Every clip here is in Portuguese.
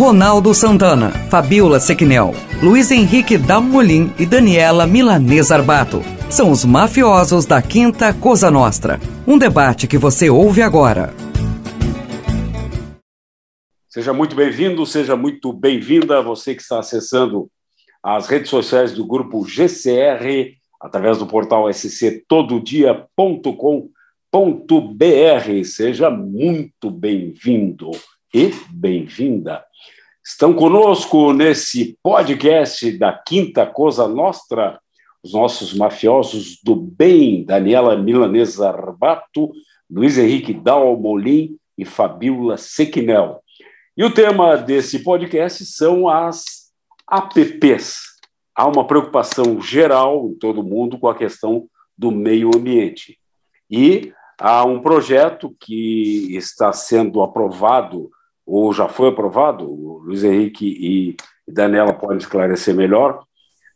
Ronaldo Santana, Fabiola Sequinel, Luiz Henrique Dalmolin e Daniela Milanês Arbato. São os mafiosos da Quinta Cosa Nostra. Um debate que você ouve agora. Seja muito bem-vindo, seja muito bem-vinda você que está acessando as redes sociais do grupo GCR através do portal sctododia.com.br. Seja muito bem-vindo e bem-vinda. Estão conosco nesse podcast da Quinta Cosa Nostra os nossos mafiosos do bem, Daniela Milanesa Arbato, Luiz Henrique Dalmolin e Fabiola Sequinel. E o tema desse podcast são as APPs. Há uma preocupação geral em todo mundo com a questão do meio ambiente. E há um projeto que está sendo aprovado ou já foi aprovado, o Luiz Henrique e Daniela podem esclarecer melhor,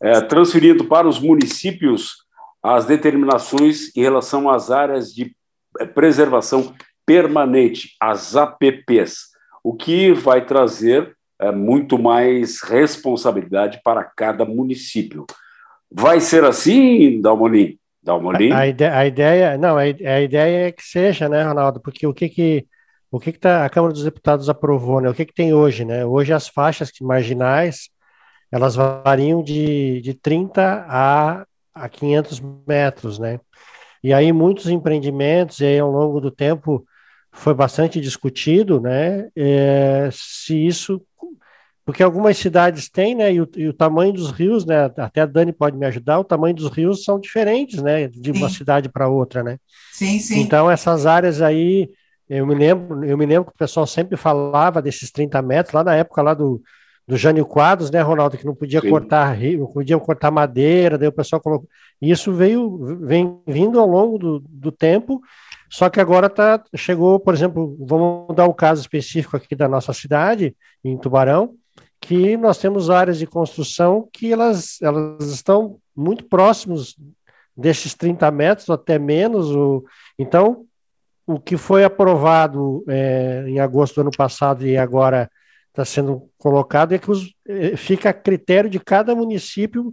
é, transferindo para os municípios as determinações em relação às áreas de é, preservação permanente, as APPs, o que vai trazer é, muito mais responsabilidade para cada município. Vai ser assim, Dalmolin? Dalmolin? A, a ideia, não, a, a, ideia é que seja, né, Ronaldo? Porque o que que o que, que tá, a Câmara dos Deputados aprovou, né? O que, que tem hoje, né? Hoje as faixas marginais, elas variam de, de 30 a, a 500 metros, né? E aí muitos empreendimentos, e aí ao longo do tempo foi bastante discutido, né? É, se isso, porque algumas cidades têm, né? E o, e o, tamanho dos rios, né? Até a Dani pode me ajudar. O tamanho dos rios são diferentes, né? De sim. uma cidade para outra, né? Sim, sim. Então essas áreas aí eu me lembro, eu me lembro que o pessoal sempre falava desses 30 metros, lá na época lá do, do Jânio Quadros, né, Ronaldo, que não podia Sim. cortar não podia cortar madeira, daí o pessoal colocou. Isso veio vem vindo ao longo do, do tempo, só que agora tá, chegou, por exemplo, vamos dar o um caso específico aqui da nossa cidade, em Tubarão, que nós temos áreas de construção que elas, elas estão muito próximos desses 30 metros, até menos. O, então, o que foi aprovado é, em agosto do ano passado e agora está sendo colocado é que os, é, fica a critério de cada município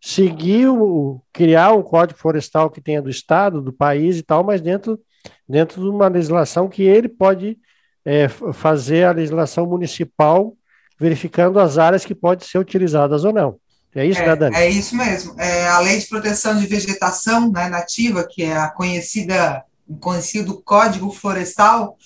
seguir o, criar um código florestal que tenha do estado, do país e tal, mas dentro dentro de uma legislação que ele pode é, fazer a legislação municipal verificando as áreas que podem ser utilizadas ou não. É isso, é, né, Dani? É isso mesmo. É a lei de proteção de vegetação né, nativa, que é a conhecida conhecido Código Florestal,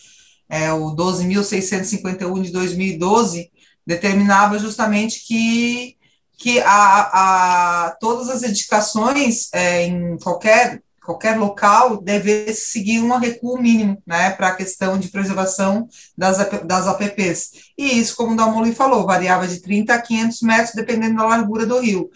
é, o 12.651 de 2012, determinava justamente que, que a, a todas as edificações é, em qualquer, qualquer local devesse seguir um recuo mínimo né, para a questão de preservação das, das APPs. E isso, como o Dalmoli falou, variava de 30 a 500 metros, dependendo da largura do rio.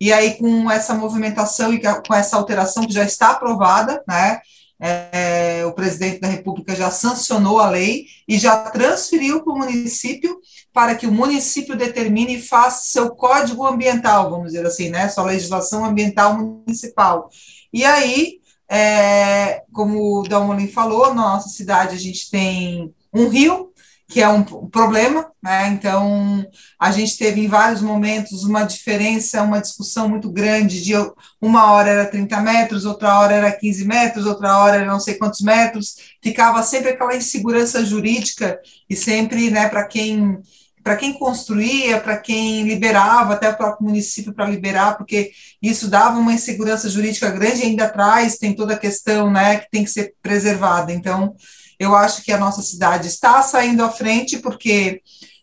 E aí, com essa movimentação e com essa alteração que já está aprovada, né, é, o presidente da República já sancionou a lei e já transferiu para o município para que o município determine e faça seu código ambiental, vamos dizer assim, né, sua legislação ambiental municipal. E aí, é, como o Dalmolin falou, na nossa cidade a gente tem um rio, que é um problema, né? Então, a gente teve em vários momentos uma diferença, uma discussão muito grande de uma hora era 30 metros, outra hora era 15 metros, outra hora era não sei quantos metros, ficava sempre aquela insegurança jurídica e sempre, né, para quem para quem construía, para quem liberava, até o próprio município para liberar, porque isso dava uma insegurança jurídica grande ainda atrás, tem toda a questão, né, que tem que ser preservada. Então, eu acho que a nossa cidade está saindo à frente, porque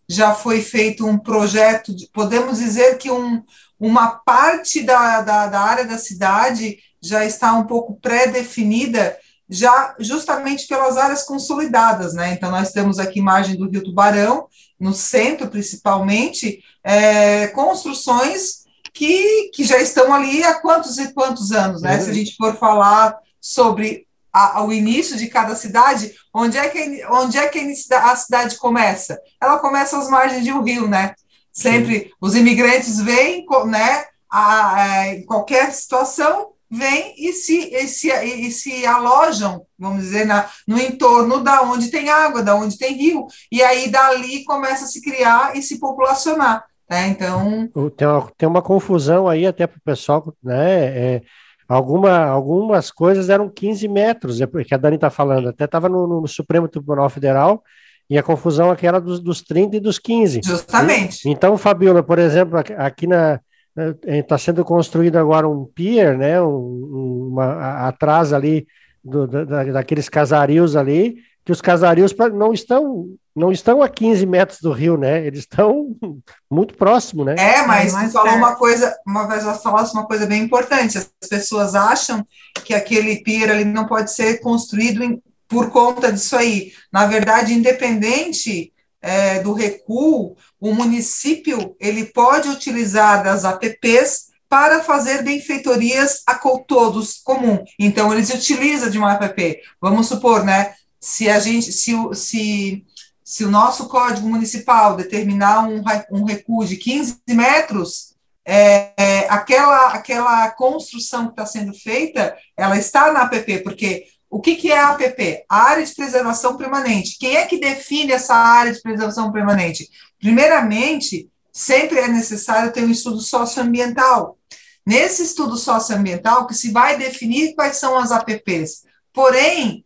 já foi feito um projeto, de, podemos dizer que um, uma parte da, da, da área da cidade já está um pouco pré-definida, já justamente pelas áreas consolidadas, né? Então, nós temos aqui imagem do Rio Tubarão, no centro principalmente, é, construções que, que já estão ali há quantos e quantos anos, né? Se a gente for falar sobre a, ao início de cada cidade, onde é que, onde é que a cidade começa? Ela começa às margens de um rio, né? Sempre Sim. os imigrantes vêm, né? A, a, em qualquer situação, vêm e se, e se, e se alojam, vamos dizer, na, no entorno da onde tem água, da onde tem rio, e aí dali começa a se criar e se populacionar. Né? Então. Tem uma, tem uma confusão aí até para o pessoal, né? É, alguma, algumas coisas eram 15 metros, é porque a Dani está falando, até estava no, no, Supremo Tribunal Federal, e a confusão aqui era dos, dos 30 e dos 15. Justamente. E, então, Fabiola, por exemplo, aqui na está sendo construído agora um pier, né, um, uma, atrás ali do, da, daqueles casarios ali, que os casarios não estão não estão a 15 metros do rio, né? Eles estão muito próximo, né? É, mas é falou uma coisa, uma vez ela falasse uma coisa bem importante. As pessoas acham que aquele pier ali não pode ser construído em, por conta disso aí. Na verdade, independente é, do recuo, o município ele pode utilizar das APPs para fazer benfeitorias a todos comum. Então, eles utilizam de uma APP. Vamos supor, né? Se a gente, se, se, se o nosso código municipal determinar um, um recuo de 15 metros, é, é, aquela, aquela construção que está sendo feita, ela está na APP, porque o que, que é a APP? Área de preservação permanente. Quem é que define essa área de preservação permanente? Primeiramente, sempre é necessário ter um estudo socioambiental. Nesse estudo socioambiental, que se vai definir quais são as APPs. Porém,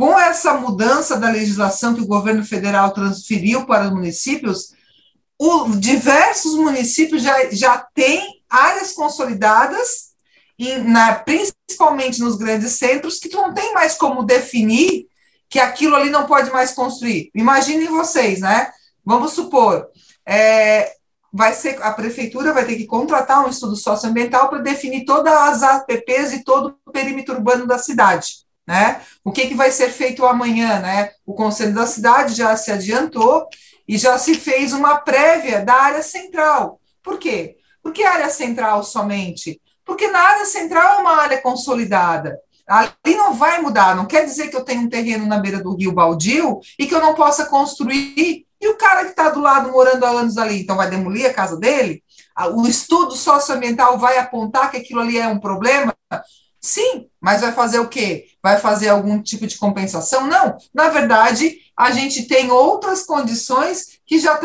com essa mudança da legislação que o governo federal transferiu para os municípios, o, diversos municípios já, já têm áreas consolidadas na, principalmente nos grandes centros, que não tem mais como definir que aquilo ali não pode mais construir. Imaginem vocês, né? Vamos supor, é, vai ser a prefeitura vai ter que contratar um estudo socioambiental para definir todas as APPs e todo o perímetro urbano da cidade. Né? O que, que vai ser feito amanhã? Né? O Conselho da Cidade já se adiantou e já se fez uma prévia da área central. Por quê? Porque a área central somente porque na área central é uma área consolidada. Ali não vai mudar, não quer dizer que eu tenho um terreno na beira do rio baldio e que eu não possa construir. E o cara que está do lado morando há anos ali, então vai demolir a casa dele? O estudo socioambiental vai apontar que aquilo ali é um problema? Sim, mas vai fazer o quê? Vai fazer algum tipo de compensação? Não. Na verdade, a gente tem outras condições que já,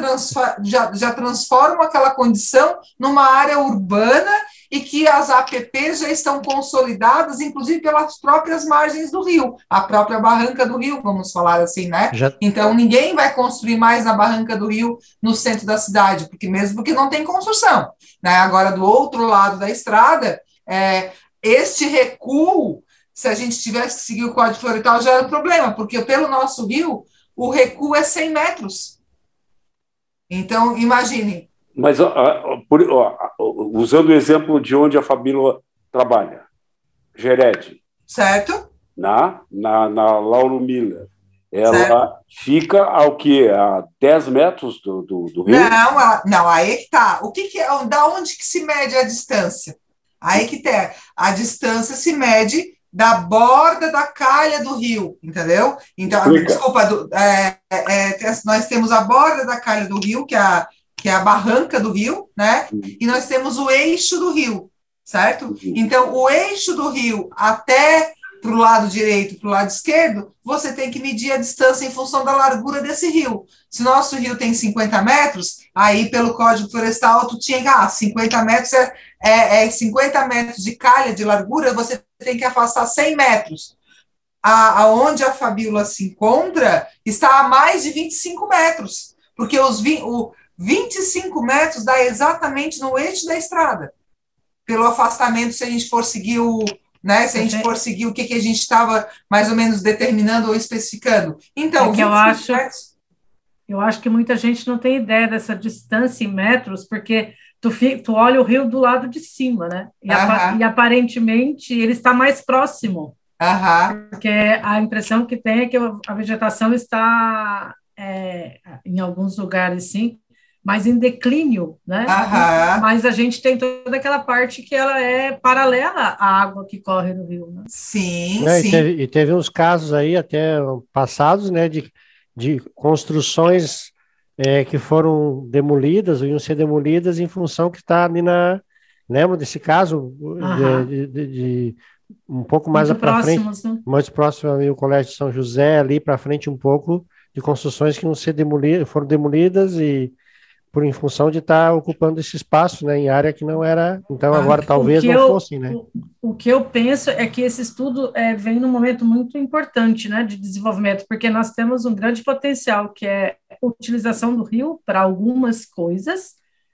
já, já transformam aquela condição numa área urbana e que as APPs já estão consolidadas, inclusive pelas próprias margens do rio, a própria barranca do rio, vamos falar assim, né? Já... Então ninguém vai construir mais na barranca do rio no centro da cidade, porque mesmo porque não tem construção, né? Agora do outro lado da estrada, é, este recuo, se a gente tivesse que seguir o Código Florestal, já era um problema, porque pelo nosso rio o recuo é 100 metros. Então imagine mas por, usando o exemplo de onde a Fabíola trabalha, Gered. Certo. Na, na, na Lauro Miller. Ela certo. fica ao que? A 10 metros do, do, do rio? Não, ela, não, aí que tá. O que, que é, da onde que se mede a distância? Aí que tem. A distância se mede da borda da calha do rio, entendeu? Então, Explica. desculpa, do, é, é, nós temos a borda da calha do rio, que é a, que é a barranca do rio, né? Uhum. E nós temos o eixo do rio, certo? Uhum. Então, o eixo do rio até para o lado direito, para o lado esquerdo, você tem que medir a distância em função da largura desse rio. Se nosso rio tem 50 metros, aí pelo Código Florestal, tu tinha que, ah, 50 metros é, é, é 50 metros de calha de largura, você tem que afastar 100 metros. A, aonde a Fabíola se encontra está a mais de 25 metros, porque os, o, 25 metros dá exatamente no eixo da estrada. Pelo afastamento, se a gente for seguir o, né, se a gente for seguir o que, que a gente estava mais ou menos determinando ou especificando. Então, é eu acho, metros... eu acho que muita gente não tem ideia dessa distância em metros, porque tu, tu olha o rio do lado de cima, né? E, e aparentemente ele está mais próximo. Aham. Porque a impressão que tem é que a vegetação está é, em alguns lugares, sim, mais em declínio, né? Aham. Mas a gente tem toda aquela parte que ela é paralela à água que corre no rio, né? Sim, é, sim. E teve, e teve, uns casos aí até passados, né, de, de construções é, que foram demolidas ou iam ser demolidas em função que está ali na Lembra desse caso uhum. de, de, de, um pouco mais para frente, né? mais próximo ao Colégio de São José, ali para frente um pouco, de construções que não se demoliram, foram demolidas e por em função de estar tá ocupando esse espaço, né, em área que não era, então ah, agora talvez não eu, fosse, né? O, o, que eu penso é que esse estudo é, vem num momento muito importante, né, de desenvolvimento, porque nós temos um grande potencial que é a utilização do rio para algumas coisas.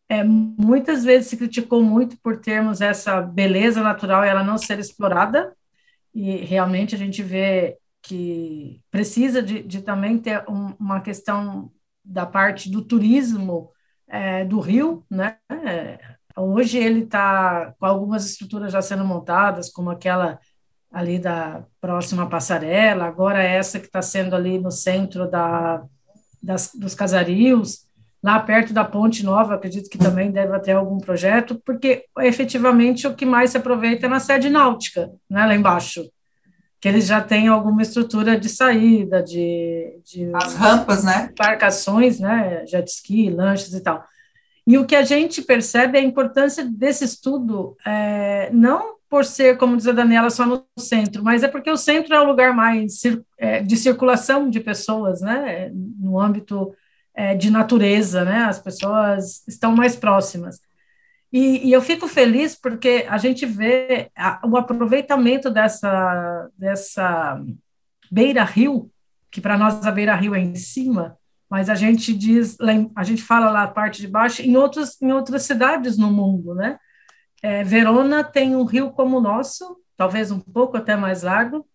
É, muitas vezes se criticou muito por termos essa beleza natural e ela não ser explorada, e realmente a gente vê que precisa de, de também ter um, uma questão da parte do turismo é, do Rio, né? Hoje ele está com algumas estruturas já sendo montadas, como aquela ali da próxima passarela, agora essa que está sendo ali no centro da, das, dos casarios, lá perto da Ponte Nova, acredito que também deve ter algum projeto, porque efetivamente o que mais se aproveita é na sede náutica, né, lá embaixo, que eles já têm alguma estrutura de saída, de, de as rampas, né? Embarcações, né? Jet ski, lanches e tal. E o que a gente percebe é a importância desse estudo, é, não por ser, como diz a Daniela, só no centro, mas é porque o centro é o lugar mais é, de circulação de pessoas, né? No âmbito é, de natureza, né? As pessoas estão mais próximas. E, e, eu fico feliz porque a gente vê a, o aproveitamento dessa, dessa beira-rio, que para nós a beira-rio é em cima, mas a gente diz, a gente fala lá a parte de baixo, em, outros, em outras cidades no mundo, né? É, Verona tem um rio como o nosso, talvez um pouco até mais largo,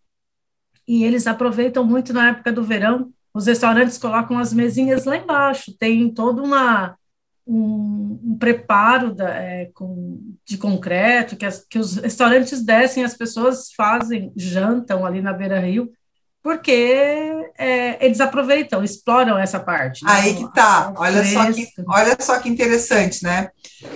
e eles aproveitam muito na época do verão. Os restaurantes colocam as mesinhas lá embaixo, tem toda uma um, um preparo da, é, com, de concreto, que, as, que os restaurantes descem, as pessoas fazem, jantam ali na beira-rio, porque é, eles aproveitam, exploram essa parte. Né? Aí que tá, olha só que, olha só que interessante, né?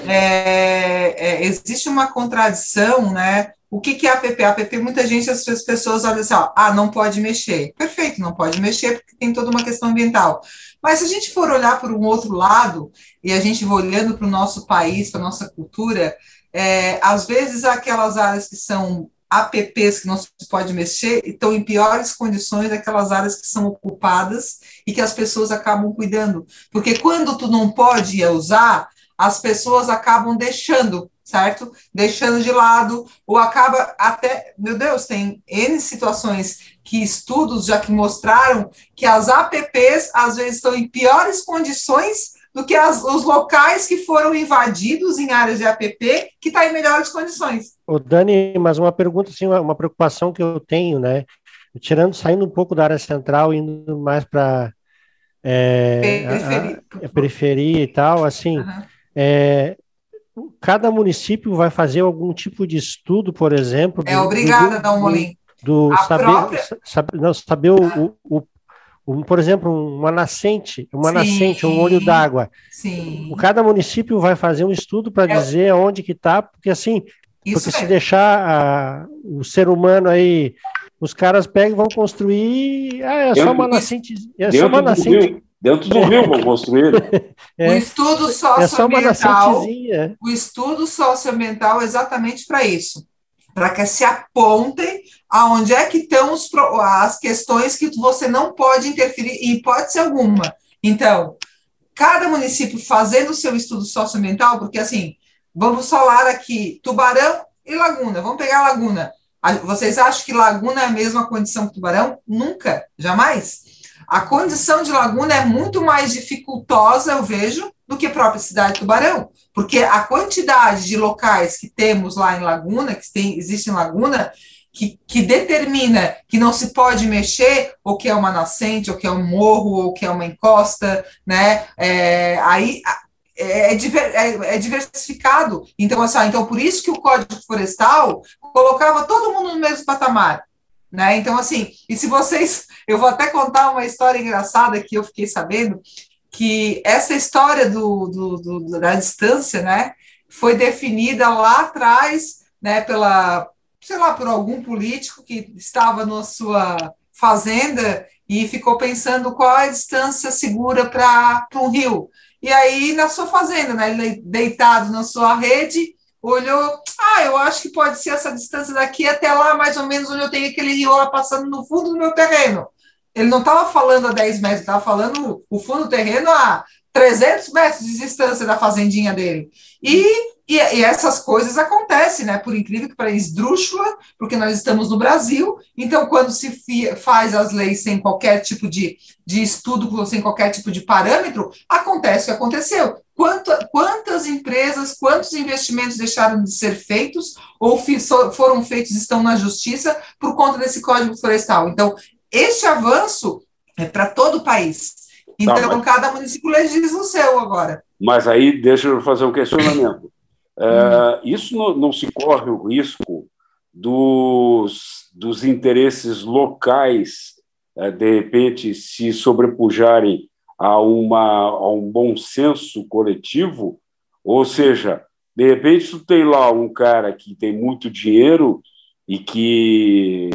É, é, existe uma contradição, né? O que, que é APP? APP, muita gente, as pessoas olham assim, ó, ah, não pode mexer. Perfeito, não pode mexer, porque tem toda uma questão ambiental. Mas se a gente for olhar por um outro lado, e a gente olhando para o nosso país, para a nossa cultura, é, às vezes aquelas áreas que são APPs que não se pode mexer estão em piores condições daquelas áreas que são ocupadas e que as pessoas acabam cuidando. Porque quando tu não pode usar, as pessoas acabam deixando, certo? Deixando de lado, ou acaba até, meu Deus, tem N situações que estudos já que mostraram que as APPs às vezes estão em piores condições do que as, os locais que foram invadidos em áreas de APP que está em melhores condições. O Dani, mas uma pergunta, assim, uma, uma, preocupação que eu tenho, né? Tirando, saindo um pouco da área central, indo mais para é, periferia. A, a, a periferia e tal, assim, uhum. é, cada município vai fazer algum tipo de estudo, por exemplo. É obrigada a dar um molinho do saber, própria... saber, não, saber o, o, o, por exemplo, uma nascente, uma Sim. nascente, um olho d'água. Sim. Cada município vai fazer um estudo para é. dizer onde que está, porque assim, Isso porque é. se deixar a, o ser humano aí, os caras pegam e vão construir, ah, é só uma nascente, é só uma nascente. Dentro do rio vão construir. É, o estudo socioambiental, é o estudo socioambiental é exatamente para isso para que se apontem aonde é que estão os, as questões que você não pode interferir em hipótese alguma. Então, cada município fazendo o seu estudo socioambiental, porque assim, vamos falar aqui Tubarão e Laguna. Vamos pegar a Laguna. Vocês acham que Laguna é a mesma condição que Tubarão? Nunca, jamais. A condição de Laguna é muito mais dificultosa, eu vejo, do que a própria cidade de Tubarão, porque a quantidade de locais que temos lá em Laguna, que tem, existe em Laguna, que, que, determina que não se pode mexer, ou que é uma nascente, ou que é um morro, ou que é uma encosta, né? É, aí é, é, é, é, diversificado. Então, assim, então, por isso que o Código Florestal colocava todo mundo no mesmo patamar. Né? Então, assim, e se vocês. Eu vou até contar uma história engraçada que eu fiquei sabendo, que essa história do, do, do, da distância, né, foi definida lá atrás, né, pela, sei lá, por algum político que estava na sua fazenda e ficou pensando qual é a distância segura para um rio. E aí, na sua fazenda, né, deitado na sua rede, olhou, ah, eu acho que pode ser essa distância daqui até lá, mais ou menos onde eu tenho aquele rio lá passando no fundo do meu terreno. Ele não estava falando a 10 metros, estava falando o fundo do terreno a 300 metros de distância da fazendinha dele. E, e, e essas coisas acontecem, né? Por incrível que pareça, esdrúxula, porque nós estamos no Brasil, então quando se faz as leis sem qualquer tipo de, de estudo, sem qualquer tipo de parâmetro, acontece o que aconteceu. Quanto, quantas empresas, quantos investimentos deixaram de ser feitos ou foram feitos estão na justiça por conta desse Código Florestal? Então, este avanço é para todo o país. Então, tá, mas... cada município legisla o seu agora. Mas aí, deixa eu fazer um questionamento. é, isso não, não, se corre o risco dos, dos interesses locais, é, de repente, se sobrepujarem a, uma, a um bom senso coletivo? Ou seja, de repente, tu tem lá um cara que tem muito dinheiro e que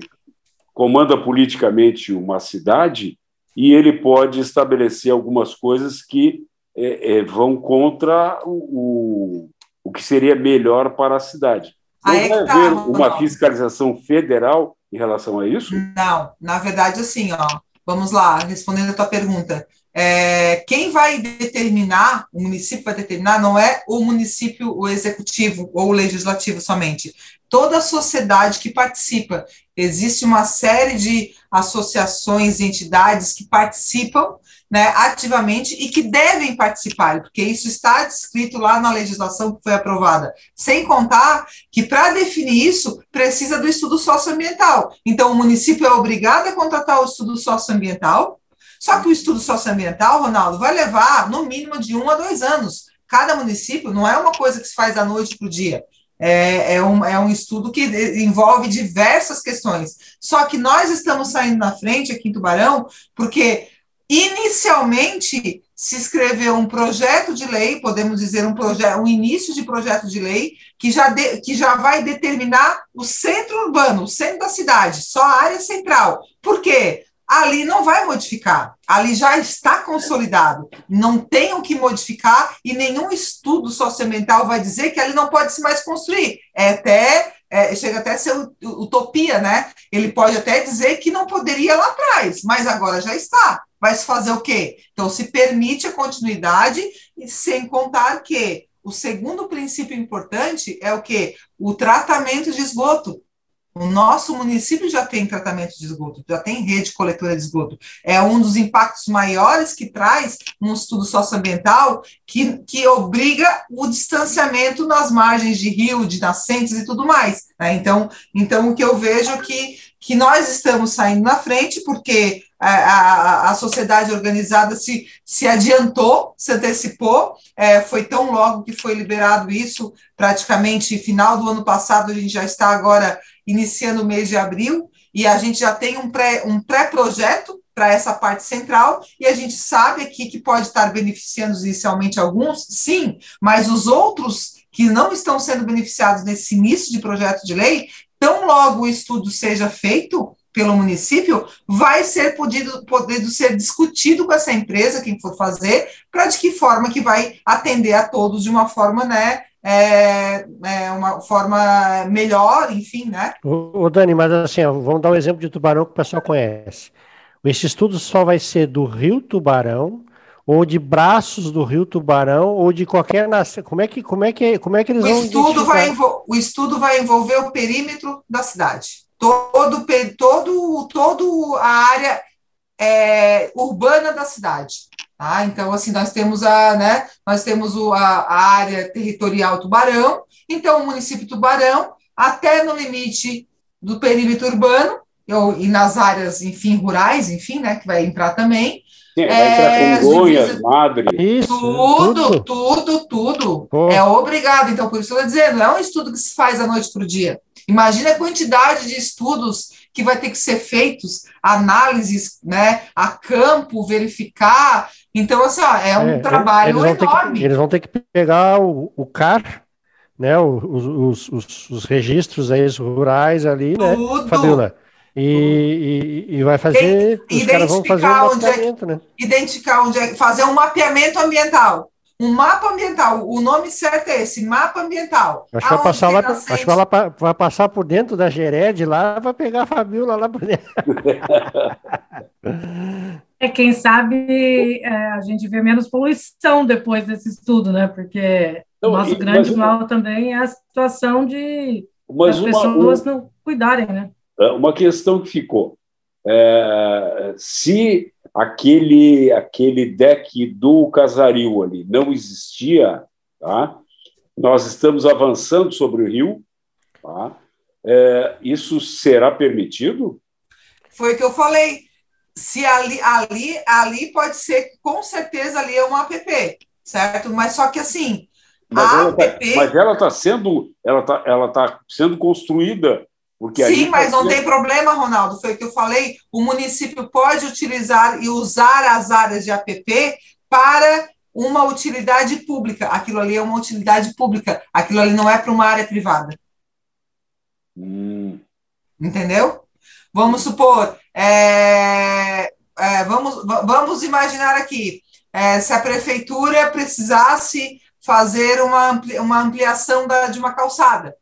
comanda politicamente uma cidade e ele pode estabelecer algumas coisas que é, é, vão contra o, o que seria melhor para a cidade. Não vai tá, haver uma não. fiscalização federal em relação a isso? Não, na verdade, assim, ó, vamos lá, respondendo a tua pergunta. É, quem vai determinar, o município vai determinar, não é o município, o executivo ou o legislativo somente, toda a sociedade que participa. Existe uma série de associações e entidades que participam né, ativamente e que devem participar, porque isso está descrito lá na legislação que foi aprovada. Sem contar que, para definir isso, precisa do estudo socioambiental. Então, o município é obrigado a contratar o estudo socioambiental, só que o estudo socioambiental, Ronaldo, vai levar no mínimo de um a dois anos. Cada município não é uma coisa que se faz da noite para o dia. É, é, um, é um estudo que envolve diversas questões. Só que nós estamos saindo na frente aqui em Tubarão, porque inicialmente se escreveu um projeto de lei, podemos dizer um projeto, um início de projeto de lei que já, de, que já vai determinar o centro urbano, o centro da cidade, só a área central. Por quê? Ali não vai modificar, ali já está consolidado, não tem o que modificar e nenhum estudo socioambiental vai dizer que ali não pode se mais construir. É até é, chega até a ser utopia, né? Ele pode até dizer que não poderia lá atrás, mas agora já está. Vai se fazer o quê? Então se permite a continuidade e sem contar que o segundo princípio importante é o que? O tratamento de esgoto. O nosso município já tem tratamento de esgoto, já tem rede coletora de esgoto. É um dos impactos maiores que traz um estudo socioambiental que, que obriga o distanciamento nas margens de rio, de nascentes e tudo mais. Né? Então, então, o que eu vejo é que, que nós estamos saindo na frente, porque a, a, sociedade organizada se, se adiantou, se antecipou, é, foi tão logo que foi liberado isso, praticamente final do ano passado, a gente já está agora iniciando o mês de abril, e a gente já tem um pré-projeto um pré para essa parte central, e a gente sabe aqui que pode estar beneficiando inicialmente alguns, sim, mas os outros que não estão sendo beneficiados nesse início de projeto de lei, tão logo o estudo seja feito pelo município, vai ser podido, podido ser discutido com essa empresa, quem for fazer, para de que forma que vai atender a todos de uma forma, né, é, é, uma forma melhor, enfim, né? O, Dani, mas assim, ó, vamos dar um exemplo de Tubarão que o pessoal conhece. Esse estudo só vai ser do Rio Tubarão ou de braços do Rio Tubarão ou de qualquer nação. Como é que como é que como é que eles o vão estudo vai o estudo vai envolver o perímetro da cidade. Todo todo todo a área é, urbana da cidade. Tá? Então, assim, nós temos a, né, nós temos o, a, a área territorial Tubarão, então o município Tubarão, até no limite do perímetro urbano, ou, e nas áreas, enfim, rurais, enfim, né, que vai entrar também. Sim, vai é, Congonhas, Madre. Isso, tudo, tudo, tudo. tudo. É obrigado. Então, por isso eu estou dizendo, não é um estudo que se faz da noite para o dia. Imagina a quantidade de estudos que vai ter que ser feitos, análises né, a campo, verificar, então, assim, ó, é um é, trabalho eles enorme. Que, eles vão ter que pegar o, o CAR, né, os, os, os, os registros aí, rurais ali, né, Tudo. Fabiola? E, e, e, vai fazer, os caras vão fazer um mapeamento, é, né? Identificar onde é, fazer um mapeamento ambiental. Um mapa ambiental. O nome certo é esse, mapa ambiental. Acho que, vai passar, lá, acho que vai, vai, passar por dentro da Gered lá, vai pegar a Fabiola lá por dentro. É, quem sabe é, a gente vê menos poluição depois desse estudo, né? Porque o nosso e, grande mal também é a situação de as pessoas um, não cuidarem, né? É, uma questão que ficou. É, se aquele, aquele deck do Casaril ali não existia, tá? nós estamos avançando sobre o rio, tá? É, isso será permitido? Foi o que eu falei. Se ali, ali, ali pode ser, com certeza, ali é um app, certo? Mas só que assim, mas a ela tá, app... mas ela está sendo, ela tá, ela tá sendo construída porque Sim, mas não tem problema, Ronaldo. Foi o que eu falei. O município pode utilizar e usar as áreas de APP para uma utilidade pública. Aquilo ali é uma utilidade pública. Aquilo ali não é para uma área privada. Hum. Entendeu? Vamos supor, é, é, vamos, vamos imaginar aqui, é, se a prefeitura precisasse fazer uma, ampli, uma ampliação da, de uma calçada,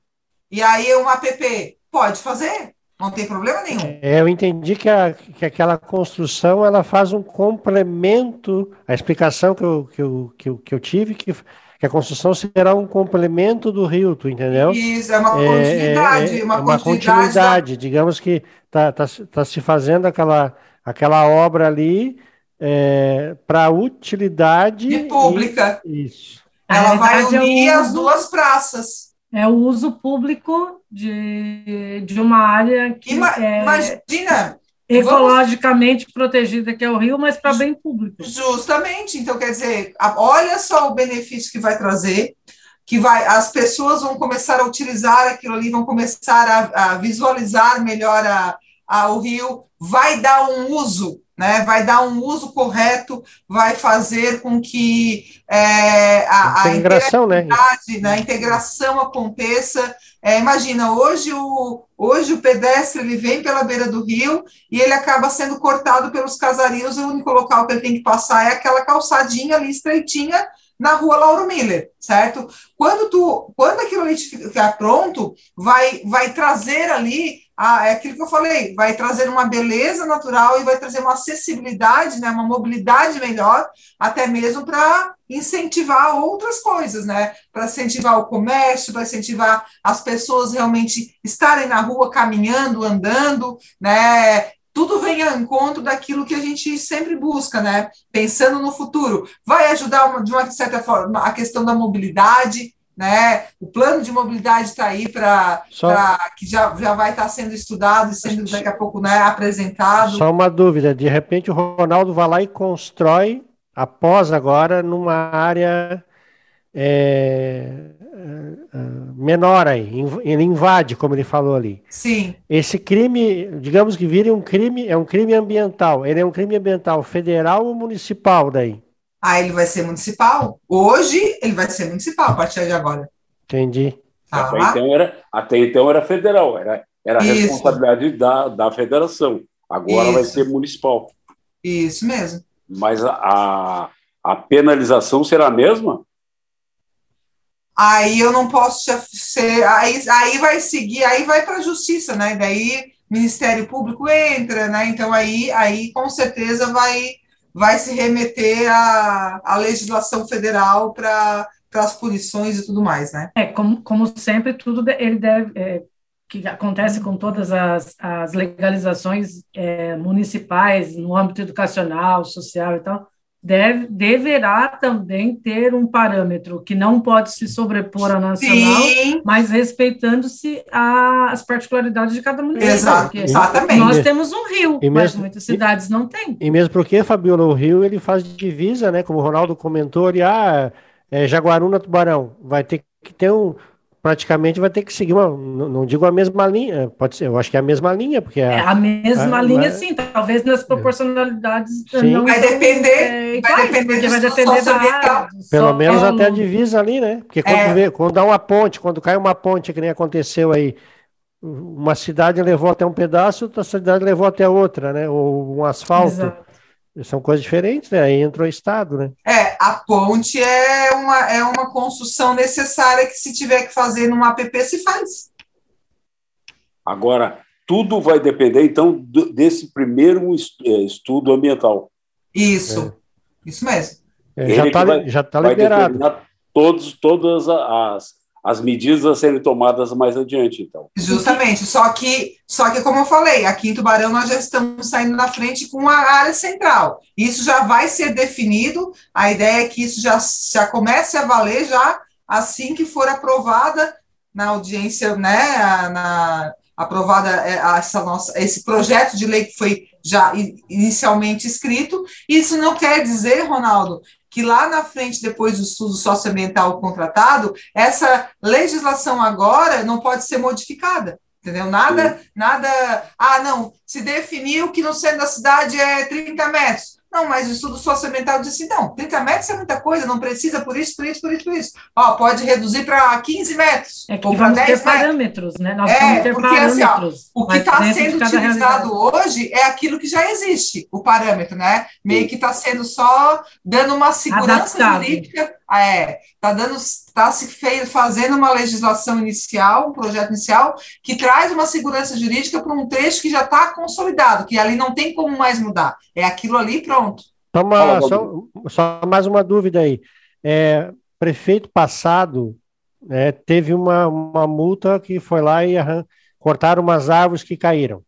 e aí uma APP, Pode fazer, não tem problema nenhum. É, eu entendi que, a, que aquela construção ela faz um complemento, a explicação que eu, que eu, que eu, que eu tive, que, que a construção será um complemento do rio, tu entendeu? Isso, é uma continuidade. É, é, uma, é uma continuidade, da... digamos que está tá, tá se fazendo aquela, aquela obra ali é, para utilidade. E pública. E, isso. Ela vai é unir as duas praças é o uso público de, de uma área que Ima, é imagina ecologicamente vamos... protegida que é o rio, mas para bem público. Justamente, então quer dizer, olha só o benefício que vai trazer, que vai, as pessoas vão começar a utilizar aquilo ali, vão começar a, a visualizar melhor a, a, o rio, vai dar um uso né, vai dar um uso correto, vai fazer com que é, a, a, integração, né? né, a integração aconteça. É, imagina, hoje o, hoje o pedestre ele vem pela beira do rio e ele acaba sendo cortado pelos casarios, e o único local que ele tem que passar é aquela calçadinha ali estreitinha na rua Lauro Miller, certo? Quando tu, quando aquilo ali ficar pronto, vai, vai trazer ali a, é aquilo que eu falei, vai trazer uma beleza natural e vai trazer uma acessibilidade, né, uma mobilidade melhor, até mesmo para incentivar outras coisas, né? Para incentivar o comércio, para incentivar as pessoas realmente estarem na rua caminhando, andando, né? tudo vem ao encontro daquilo que a gente sempre busca, né? Pensando no futuro. Vai ajudar, de uma certa forma, a questão da mobilidade, né? O plano de mobilidade está aí para que já, já vai estar tá sendo estudado e sendo daqui a pouco né, apresentado. Só uma dúvida: de repente o Ronaldo vai lá e constrói, após agora, numa área é, é, menor aí, ele invade, como ele falou ali. Sim. Esse crime, digamos que vire um crime, é um crime ambiental. Ele é um crime ambiental federal ou municipal daí? Ah, ele vai ser municipal? Hoje ele vai ser municipal a partir de agora. Entendi. Tá. Até, então era, até então era federal, era, era a responsabilidade da, da federação. Agora Isso. vai ser municipal. Isso mesmo. Mas a, a, a penalização será a mesma? aí eu não posso ser, aí, aí vai seguir, aí vai para a justiça, né? Daí Ministério Público entra, né? Então aí, aí com certeza vai, vai se remeter à, à legislação federal para as punições e tudo mais, né? É, como, como sempre, tudo ele deve. É, que acontece com todas as, as legalizações é, municipais no âmbito educacional, social e tal, deve, deverá também ter um parâmetro que não pode se sobrepor ao nacional, Sim. mas respeitando-se as particularidades de cada município. Exato, exatamente. Nós temos um rio, e mas muitas cidades e, não têm. E mesmo porque, Fabiola, o rio ele faz divisa, né? Como o Ronaldo comentou ali, ah, é Jaguaruna Tubarão, vai ter que ter um, praticamente vai ter que seguir uma, não, digo a mesma linha, pode ser, eu acho que é a mesma linha, porque é, a mesma a, linha, sim, talvez nas proporcionalidades sim. não vai depender, é, vai depender, vai depender da área, pelo solo. menos até a divisa ali, né? Porque quando, é. vê, quando dá uma ponte, quando cai uma ponte, que nem aconteceu aí, uma cidade levou até um pedaço, outra cidade levou até outra, né? Ou um asfalto. Exato. São coisas diferentes, né? Aí entrou o Estado, né? É, a ponte é uma, é uma construção necessária que se tiver que fazer num APP, se faz. Agora, tudo vai depender, então, desse primeiro é, estudo ambiental. Isso, é. isso mesmo. É, já está já tá liberado. Todos, todas as, as medidas a serem tomadas mais adiante, então. Justamente, só que, só que como eu falei, aqui em Tubarão nós já estamos saindo na frente com a área central. Isso já vai ser definido, a ideia é que isso já, já comece a valer já assim que for aprovada na audiência, né, na, aprovada é, essa nossa, esse projeto de lei que foi já inicialmente escrito. Isso não quer dizer, Ronaldo, que lá na frente, depois do estudo socioambiental contratado, essa legislação agora não pode ser modificada. Entendeu? Nada, Sim. nada. Ah, não, se definiu que no centro da cidade é 30 metros. Não, mas o estudo socioambiental disse, não, 30 metros é muita coisa, não precisa por isso, por isso, por isso, por isso. Ó, pode reduzir para 15 metros. É que ou vamos 10 ter metros. parâmetros, né? Nós é, vamos ter porque, parâmetros. Assim, ó, o que está sendo utilizado hoje é aquilo que já existe, o parâmetro, né? Meio que está sendo só dando uma segurança Adaptado. jurídica é, está dando, está se fez, fazendo uma legislação inicial, um projeto inicial, que traz uma segurança jurídica para um trecho que já está consolidado, que ali não tem como mais mudar. É aquilo ali pronto. Toma, só, só, mais uma dúvida aí. É, prefeito passado é, teve uma, uma multa que foi lá e arran... cortaram umas árvores que caíram.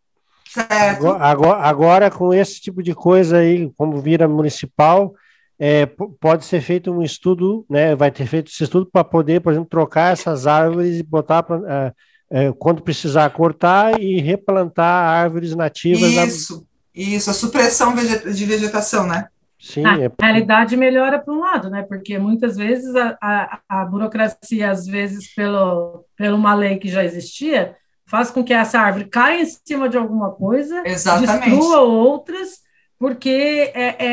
Certo. Agora, agora, com esse tipo de coisa aí, como vira municipal, é, pode ser feito um estudo, né, vai ter feito esse estudo para poder, por exemplo, trocar essas árvores e botar para é, é, quando precisar cortar e replantar árvores nativas. Isso, na... isso, a supressão de vegetação, né? Sim, a é... realidade melhora para um lado, né? Porque muitas vezes a, a, a, burocracia, às vezes, pelo, pela uma lei que já existia, faz com que essa árvore caia em cima de alguma coisa, Exatamente. destrua outras porque é,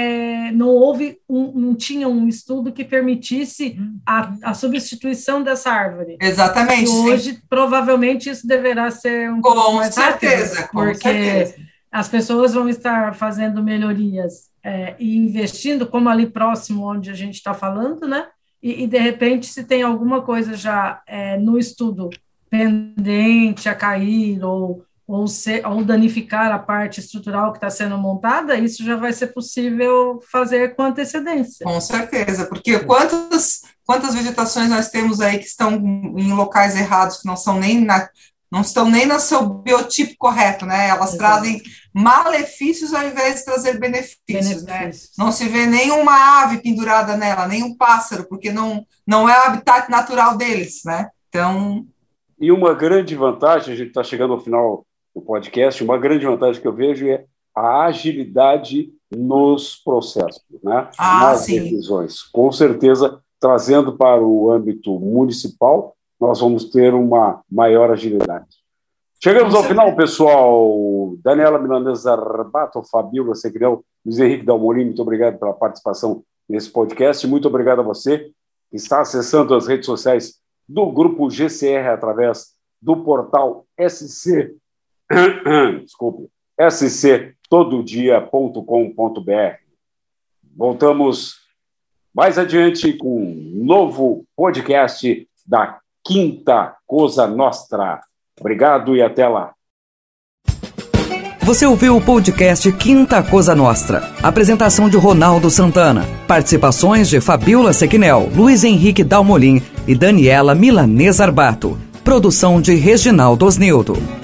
é, não houve um, não tinha um estudo que permitisse a, a substituição dessa árvore. Exatamente. E hoje, sim. provavelmente, isso deverá ser um com certeza, rápido, porque certeza. as pessoas vão estar fazendo melhorias é, e investindo, como ali próximo onde a gente está falando, né? E, e, de repente, se tem alguma coisa já é, no estudo pendente a cair ou ou, ser, ou danificar a parte estrutural que está sendo montada, isso já vai ser possível fazer com antecedência. Com certeza, porque quantas, quantas vegetações nós temos aí que estão em locais errados, que não são nem na, não estão nem no seu biotipo correto, né? Elas Exato. trazem malefícios ao invés de trazer benefícios, né? benefícios, né? Não se vê nenhuma ave pendurada nela, nem um pássaro, porque não, não é o habitat natural deles, né? Então... E uma grande vantagem, a gente está chegando ao final o podcast, uma grande vantagem que eu vejo é a agilidade nos processos, né? Ah, nas sim. decisões. Com certeza, trazendo para o âmbito municipal, nós vamos ter uma maior agilidade. Chegamos ao final, pessoal. Daniela Milanesa Arbato, Fabíola Segrão, Luiz Henrique Dalmolin, muito obrigado pela participação nesse podcast. Muito obrigado a você que está acessando as redes sociais do Grupo GCR através do portal SC desculpe, sctododia.com.br. Voltamos mais adiante com um novo podcast da Quinta Cosa Nostra. Obrigado e até lá. Você ouviu o podcast Quinta Cosa Nostra. Apresentação de Ronaldo Santana. Participações de Fabiola Sequinel, Luiz Henrique Dalmolin e Daniela Milanesa Arbato. Produção de Reginaldo Osnildo.